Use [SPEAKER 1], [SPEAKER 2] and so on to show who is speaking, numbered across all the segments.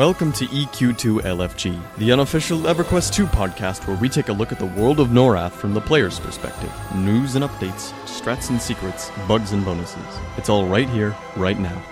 [SPEAKER 1] Welcome to EQ2 LFG, the unofficial EverQuest 2 podcast where we take a look at the world of Norrath from the player's perspective. News and updates, strats and secrets, bugs and bonuses. It's all right here, right now.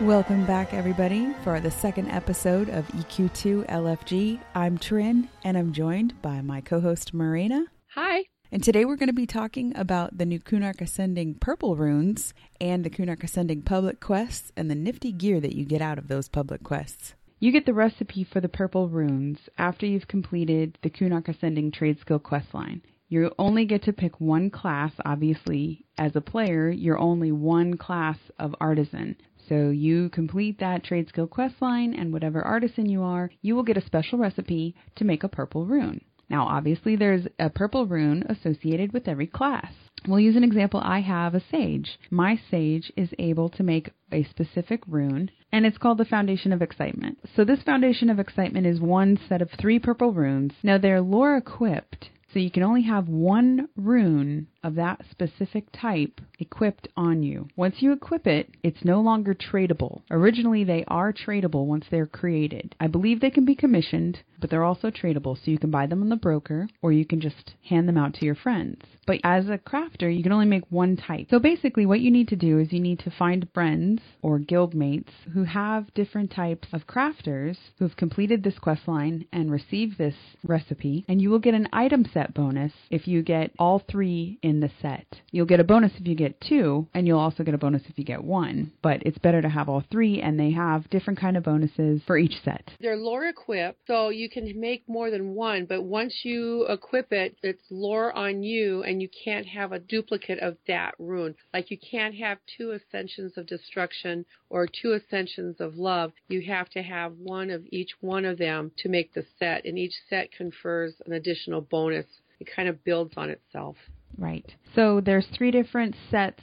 [SPEAKER 2] Welcome back, everybody, for the second episode of EQ2 LFG. I'm Trin, and I'm joined by my co host Marina.
[SPEAKER 3] Hi.
[SPEAKER 2] And today we're going to be talking about the new Kunark Ascending purple runes and the Kunark Ascending public quests and the nifty gear that you get out of those public quests.
[SPEAKER 3] You get the recipe for the purple runes after you've completed the Kunark Ascending trade skill quest line. You only get to pick one class, obviously. As a player, you're only one class of artisan. So you complete that trade skill quest line, and whatever artisan you are, you will get a special recipe to make a purple rune. Now, obviously, there's a purple rune associated with every class. We'll use an example. I have a sage. My sage is able to make a specific rune, and it's called the Foundation of Excitement. So, this Foundation of Excitement is one set of three purple runes. Now, they're lore equipped, so you can only have one rune of that specific type equipped on you. Once you equip it, it's no longer tradable. Originally, they are tradable once they're created. I believe they can be commissioned, but they're also tradable, so you can buy them on the broker or you can just hand them out to your friends. But as a crafter, you can only make one type. So basically, what you need to do is you need to find friends or guild mates who have different types of crafters who have completed this quest line and received this recipe, and you will get an item set bonus if you get all three in the set. You'll get a bonus if you get two, and you'll also get a bonus if you get one. But it's better to have all three, and they have different kind of bonuses for each set.
[SPEAKER 4] They're lore equipped, so you can make more than one, but once you equip it, it's lore on you, and you can't have a duplicate of that rune. Like you can't have two ascensions of destruction or two ascensions of love. You have to have one of each one of them to make the set, and each set confers an additional bonus. It kind of builds on itself.
[SPEAKER 3] Right. So there's three different sets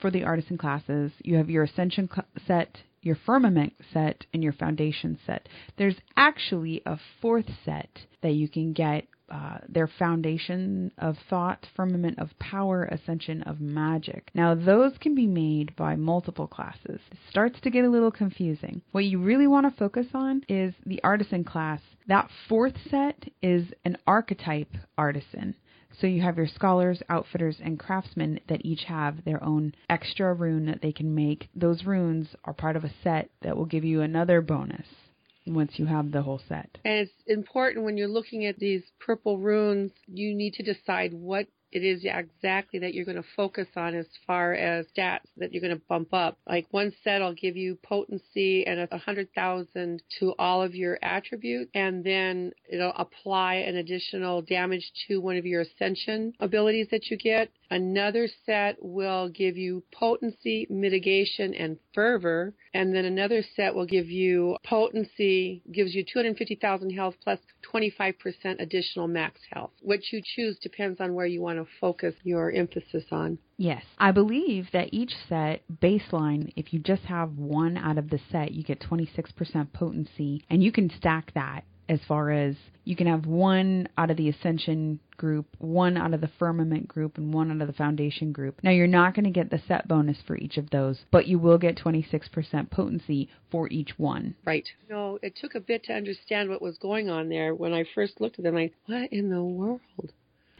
[SPEAKER 3] for the artisan classes. You have your ascension cl- set, your firmament set, and your foundation set. There's actually a fourth set that you can get. Uh, their foundation of thought, firmament of power, ascension of magic. Now, those can be made by multiple classes. It starts to get a little confusing. What you really want to focus on is the artisan class. That fourth set is an archetype artisan. So you have your scholars, outfitters, and craftsmen that each have their own extra rune that they can make. Those runes are part of a set that will give you another bonus once you have the whole set.
[SPEAKER 4] And it's important when you're looking at these purple runes, you need to decide what it is exactly that you're going to focus on as far as stats that you're going to bump up. Like one set will give you potency and a hundred thousand to all of your attributes, and then it'll apply an additional damage to one of your ascension abilities that you get. Another set will give you potency, mitigation, and fervor. And then another set will give you potency, gives you 250,000 health plus 25% additional max health. What you choose depends on where you want to focus your emphasis on.
[SPEAKER 3] Yes. I believe that each set baseline, if you just have one out of the set, you get 26% potency, and you can stack that as far as you can have one out of the ascension group, one out of the firmament group, and one out of the foundation group. Now, you're not going to get the set bonus for each of those, but you will get 26% potency for each one.
[SPEAKER 4] Right. No, it took a bit to understand what was going on there. When I first looked at them, I, what in the world?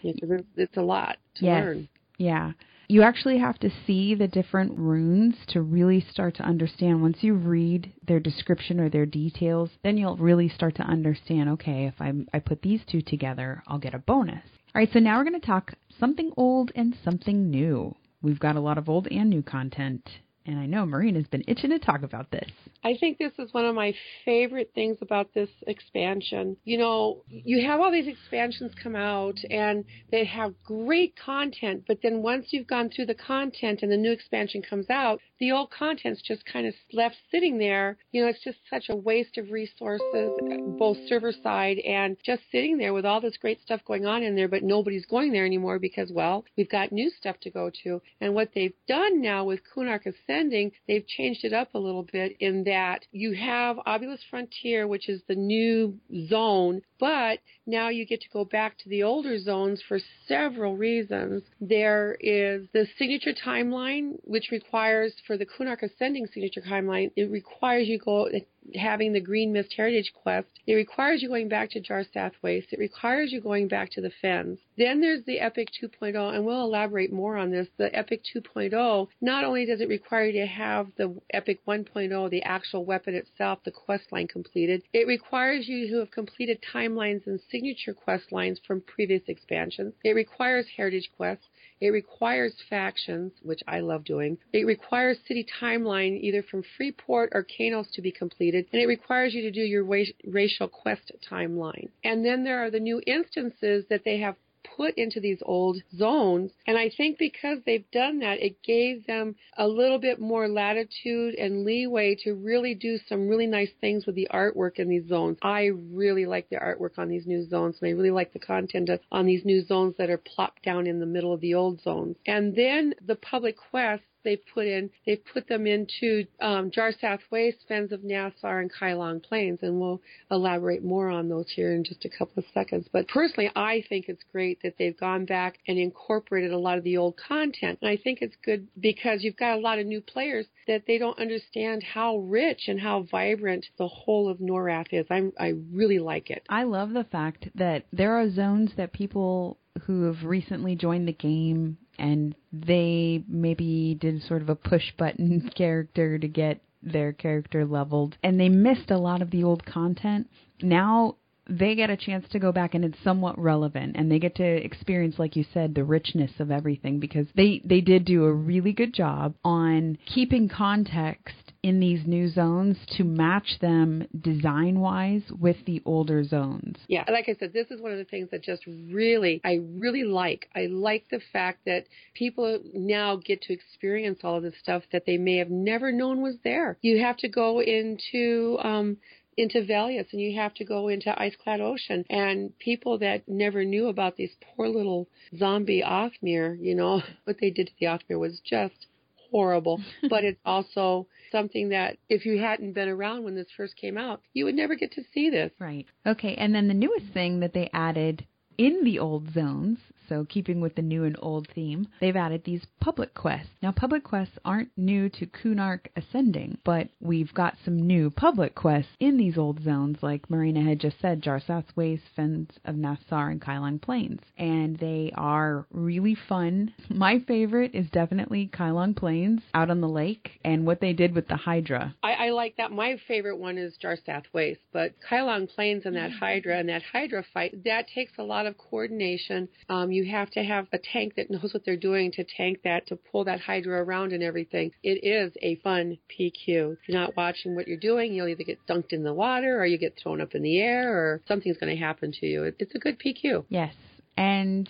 [SPEAKER 4] It's a lot to
[SPEAKER 3] yes.
[SPEAKER 4] learn.
[SPEAKER 3] Yeah. You actually have to see the different runes to really start to understand. Once you read their description or their details, then you'll really start to understand okay, if I, I put these two together, I'll get a bonus. All right, so now we're going to talk something old and something new. We've got a lot of old and new content, and I know Marina's been itching to talk about this.
[SPEAKER 4] I think this is one of my favorite things about this expansion. You know, you have all these expansions come out and they have great content, but then once you've gone through the content and the new expansion comes out, the old content's just kind of left sitting there. You know, it's just such a waste of resources, both server side and just sitting there with all this great stuff going on in there, but nobody's going there anymore because, well, we've got new stuff to go to. And what they've done now with Kunark Ascend They've changed it up a little bit in that you have Obulus Frontier, which is the new zone, but now you get to go back to the older zones for several reasons. There is the signature timeline, which requires for the Kunark Ascending signature timeline, it requires you go having the Green Mist Heritage Quest. It requires you going back to Jarsath Waste. It requires you going back to the Fens. Then there's the Epic 2.0, and we'll elaborate more on this. The Epic 2.0, not only does it require to have the Epic 1.0, the actual weapon itself, the quest line completed, it requires you to have completed timelines and signature quest lines from previous expansions. It requires Heritage Quests. It requires factions, which I love doing. It requires city timeline either from Freeport or Qeynos to be completed, and it requires you to do your racial quest timeline. And then there are the new instances that they have put into these old zones. And I think because they've done that, it gave them a little bit more latitude and leeway to really do some really nice things with the artwork in these zones. I really like the artwork on these new zones, and I really like the content on these new zones that are plopped down in the middle of the old zones. And then the public quest they've put in, they've put them into um, Jarsath Waste, Fens of Nathsar, and Kylong Plains, and we'll elaborate more on those here in just a couple of seconds. But personally, I think it's great that they've gone back and incorporated a lot of the old content, and I think it's good because you've got a lot of new players that they don't understand how rich and how vibrant the whole of Norrath is. I'm, I really like it.
[SPEAKER 3] I love the fact that there are zones that people who have recently joined the game and they maybe did sort of a push button character to get their character leveled and they missed a lot of the old content. Now they get a chance to go back and it's somewhat relevant and they get to experience like you said the richness of everything because they they did do a really good job on keeping context in these new zones to match them design wise with the older zones.
[SPEAKER 4] Yeah, like I said, this is one of the things that just really, I really like. I like the fact that people now get to experience all of this stuff that they may have never known was there. You have to go into um, into Velious and you have to go into Iceclad Ocean. And people that never knew about these poor little zombie Othmir, you know, what they did to the Othmir was just horrible. but it's also something that if you hadn't been around when this first came out, you would never get to see this.
[SPEAKER 3] Right. Okay. And then the newest thing that they added in the old zones so, keeping with the new and old theme, they've added these public quests. Now, public quests aren't new to Kunark Ascending, but we've got some new public quests in these old zones, like Marina had just said Jarsath Waste, Fens of Nathsar, and Kylong Plains. And they are really fun. My favorite is definitely Kylong Plains out on the lake and what they did with the Hydra.
[SPEAKER 4] I, I like that. My favorite one is Jarsath Waste, but Kylong Plains and that mm. Hydra and that Hydra fight, that takes a lot of coordination. Um, you have to have a tank that knows what they're doing to tank that, to pull that Hydra around and everything. It is a fun PQ. If you're not watching what you're doing, you'll either get dunked in the water or you get thrown up in the air or something's going to happen to you. It's a good PQ.
[SPEAKER 3] Yes. And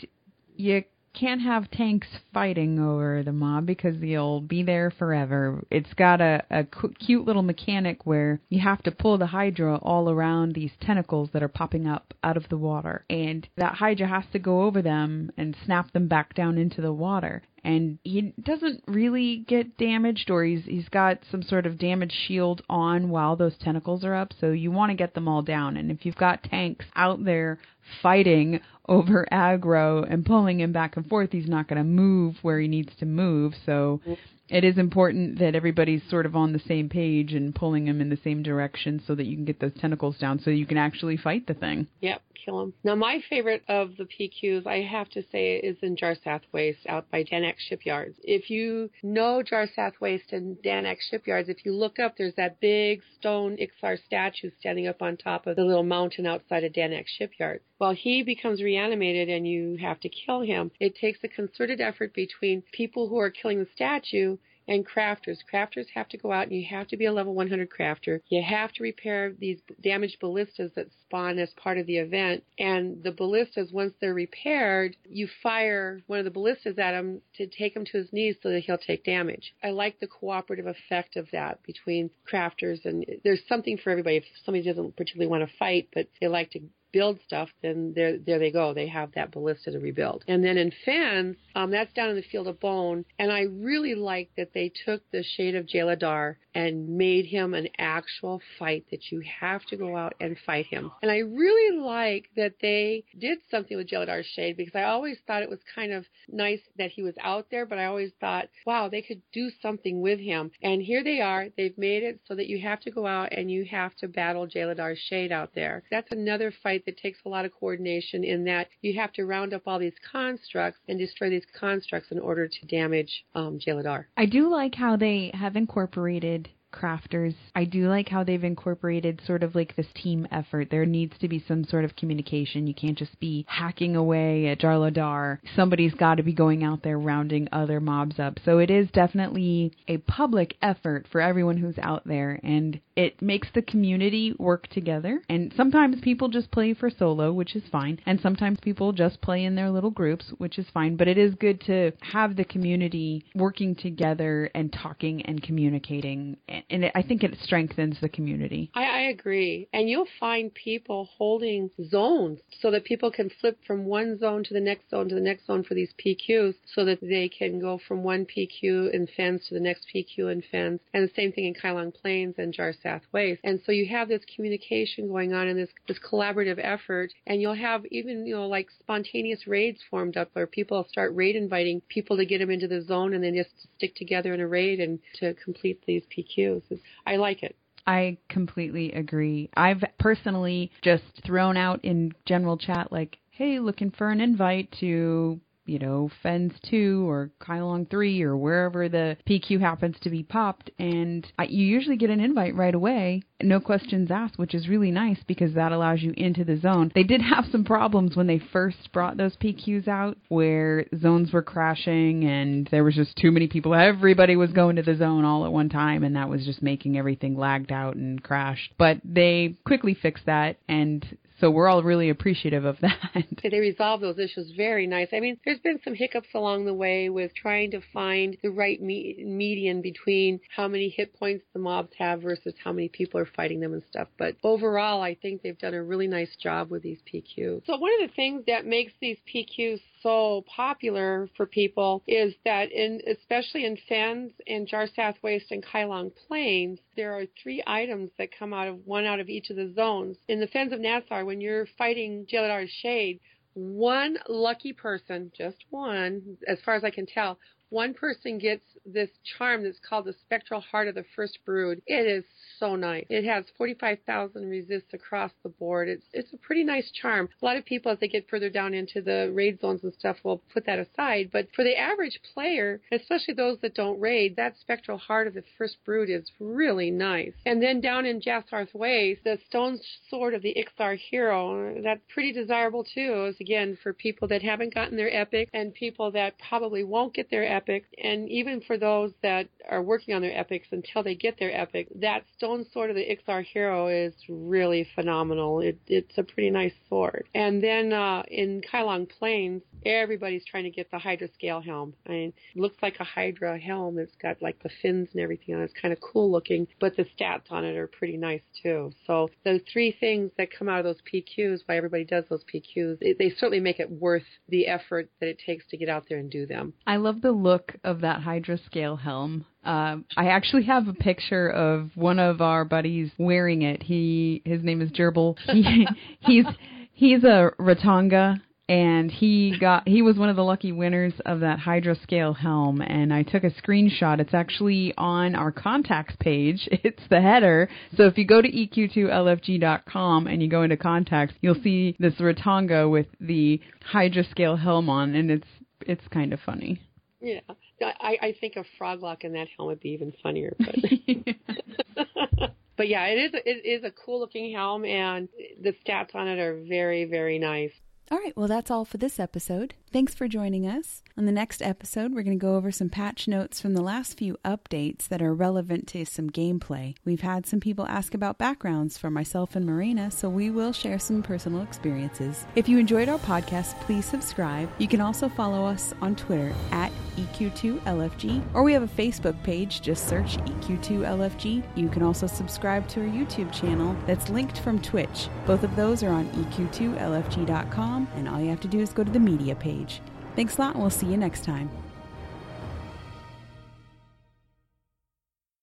[SPEAKER 3] you can't have tanks fighting over the mob because you'll be there forever. It's got a, a cute little mechanic where you have to pull the Hydra all around these tentacles that are popping up out of the water. And that Hydra has to go over them and snap them back down into the water and he doesn't really get damaged or he's he's got some sort of damage shield on while those tentacles are up so you want to get them all down and if you've got tanks out there fighting over aggro and pulling him back and forth, he's not going to move where he needs to move. So it is important that everybody's sort of on the same page and pulling him in the same direction so that you can get those tentacles down so you can actually fight the thing.
[SPEAKER 4] Yep, him. Now, my favorite of the PQs, I have to say, is in Jarsath Waste out by Danak Shipyards. If you know Jarsath Waste and Danak Shipyards, if you look up, there's that big stone Ixar statue standing up on top of the little mountain outside of Danak Shipyard. Well, he becomes reanimated and you have to kill him. It takes a concerted effort between people who are killing the statue and crafters. Crafters have to go out and you have to be a level 100 crafter. You have to repair these damaged ballistas that spawn as part of the event. And the ballistas, once they're repaired, you fire one of the ballistas at him to take him to his knees so that he'll take damage. I like the cooperative effect of that between crafters and there's something for everybody. If somebody doesn't particularly want to fight, but they like to build stuff, then there there they go. They have that ballista to rebuild. And then in Fens, um, that's down in the field of bone. And I really like that they took the shade of Jaladar and made him an actual fight that you have to go out and fight him. And I really like that they did something with Jaladar's shade because I always thought it was kind of nice that he was out there, but I always thought, wow, they could do something with him. And here they are. They've made it so that you have to go out and you have to battle Jaladar's shade out there. That's another fight that takes a lot of coordination in that you have to round up all these constructs and destroy these constructs in order to damage um, Jaladar.
[SPEAKER 3] I do like how they have incorporated crafters. I do like how they've incorporated sort of like this team effort. There needs to be some sort of communication. You can't just be hacking away at Jaladar. Somebody's got to be going out there rounding other mobs up. So it is definitely a public effort for everyone who's out there and it makes the community work together. And sometimes people just play for solo, which is fine. And sometimes people just play in their little groups, which is fine. But it is good to have the community working together and talking and communicating and it, I think it strengthens the community.
[SPEAKER 4] I, I agree, and you'll find people holding zones so that people can flip from one zone to the next zone to the next zone for these PQs, so that they can go from one PQ in Fens to the next PQ in Fens, and the same thing in Kylong Plains and Jarsath Waste. And so you have this communication going on and this this collaborative effort, and you'll have even you know like spontaneous raids formed up where people start raid inviting people to get them into the zone, and then just stick together in a raid and to complete these PQs. I like it.
[SPEAKER 3] I completely agree. I've personally just thrown out in general chat like, hey, looking for an invite to you know, Fens 2 or Kylong 3 or wherever the PQ happens to be popped. And I, you usually get an invite right away, no questions asked, which is really nice because that allows you into the zone. They did have some problems when they first brought those PQs out where zones were crashing and there was just too many people. Everybody was going to the zone all at one time and that was just making everything lagged out and crashed. But they quickly fixed that and so we're all really appreciative of that.
[SPEAKER 4] They resolve those issues very nice. I mean, there's been some hiccups along the way with trying to find the right me- median between how many hit points the mobs have versus how many people are fighting them and stuff. But overall, I think they've done a really nice job with these PQs. So one of the things that makes these PQs so popular for people is that in especially in Fens and Jarsath Waste and Kylong Plains, there are three items that come out of one out of each of the zones. In the Fens of Nathsar, when you're fighting Jaladar's Shade, one lucky person, just one, as far as I can tell, one person gets this charm that's called the Spectral Heart of the First Brood. It is so nice. It has 45,000 resists across the board. It's it's a pretty nice charm. A lot of people, as they get further down into the raid zones and stuff, will put that aside. But for the average player, especially those that don't raid, that Spectral Heart of the First Brood is really nice. And then down in Jarsath Waste, the Stone Sword of the Ixar Hero, that's pretty desirable too. Is again for people that haven't gotten their epic and people that probably won't get their epic, and even for those that are working on their epics until they get their epic, that Stone Sword of the Ixar Hero is really phenomenal. It, it's a pretty nice sword. And then uh, in Kylong Plains, everybody's trying to get the Hydra scale helm. I mean, it looks like a Hydra helm. It's got like the fins and everything on it. It's kind of cool looking, but the stats on it are pretty nice too. So those three things that come out of those PQs, why everybody does those PQs, they, they certainly make it worth the effort that it takes to get out there and do them.
[SPEAKER 3] I love the look of that Hydra scale helm. Uh, I actually have a picture of one of our buddies wearing it. He his name is Gerbil. He he's he's a Ratonga and he got he was one of the lucky winners of that Hydra scale helm and I took a screenshot. It's actually on our contacts page. It's the header. So if you go to eq2lfg.com and you go into contacts, you'll see this Ratonga with the Hydra scale helm on and it's it's kind of funny.
[SPEAKER 4] Yeah. I, I think a froglok in that helm would be even funnier. But, but yeah, it is it is a cool looking helm, and the stats on it are very very nice.
[SPEAKER 3] All right, well, that's all for this episode. Thanks for joining us. On the next episode, we're going to go over some patch notes from the last few updates that are relevant to some gameplay. We've had some people ask about backgrounds for myself and Marina, so we will share some personal experiences. If you enjoyed our podcast, please subscribe. You can also follow us on Twitter at EQ2LFG, or we have a Facebook page, just search EQ2LFG. You can also subscribe to our YouTube channel that's linked from Twitch. Both of those are on EQ2LFG.com and all you have to do is go to the media page. Thanks a lot, and we'll see you next time.